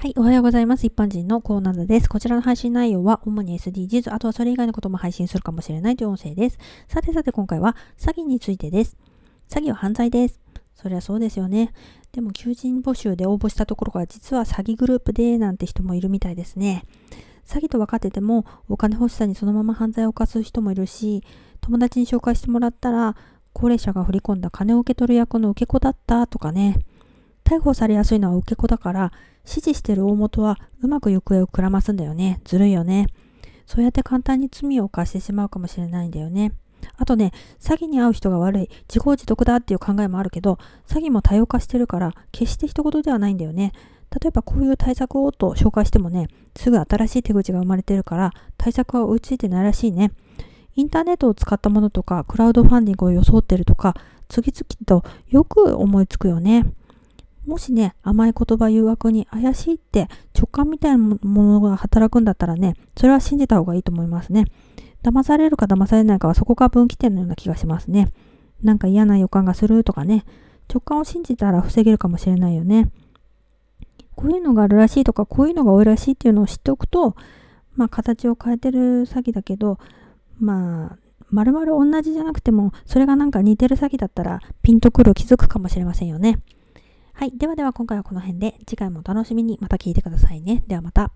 はい、おはようございます。一般人のコーナーです。こちらの配信内容は、主に SDGs、あとはそれ以外のことも配信するかもしれないという音声です。さてさて今回は、詐欺についてです。詐欺は犯罪です。そりゃそうですよね。でも、求人募集で応募したところが、実は詐欺グループで、なんて人もいるみたいですね。詐欺と分かってても、お金欲しさにそのまま犯罪を犯す人もいるし、友達に紹介してもらったら、高齢者が振り込んだ金を受け取る役の受け子だったとかね。逮捕されやすいのは受け子だから、指示してる大元はうまく行方をくらますんだよね。ずるいよね。そうやって簡単に罪を犯してしまうかもしれないんだよね。あとね、詐欺に遭う人が悪い、自業自得だっていう考えもあるけど、詐欺も多様化してるから、決して一言ではないんだよね。例えばこういう対策をと紹介してもね、すぐ新しい手口が生まれてるから、対策は追いついてないらしいね。インターネットを使ったものとか、クラウドファンディングを装ってるとか、次々とよく思いつくよね。もしね、甘い言葉誘惑に怪しいって直感みたいなものが働くんだったらね、それは信じた方がいいと思いますね。騙されるか騙されないかはそこが分岐点のような気がしますね。なんか嫌な予感がするとかね、直感を信じたら防げるかもしれないよね。こういうのがあるらしいとか、こういうのが多いらしいっていうのを知っておくと、まあ形を変えてる詐欺だけど、まあ、まるまる同じじゃなくても、それがなんか似てる詐欺だったら、ピンとくる気づくかもしれませんよね。はい。ではでは今回はこの辺で、次回もお楽しみにまた聞いてくださいね。ではまた。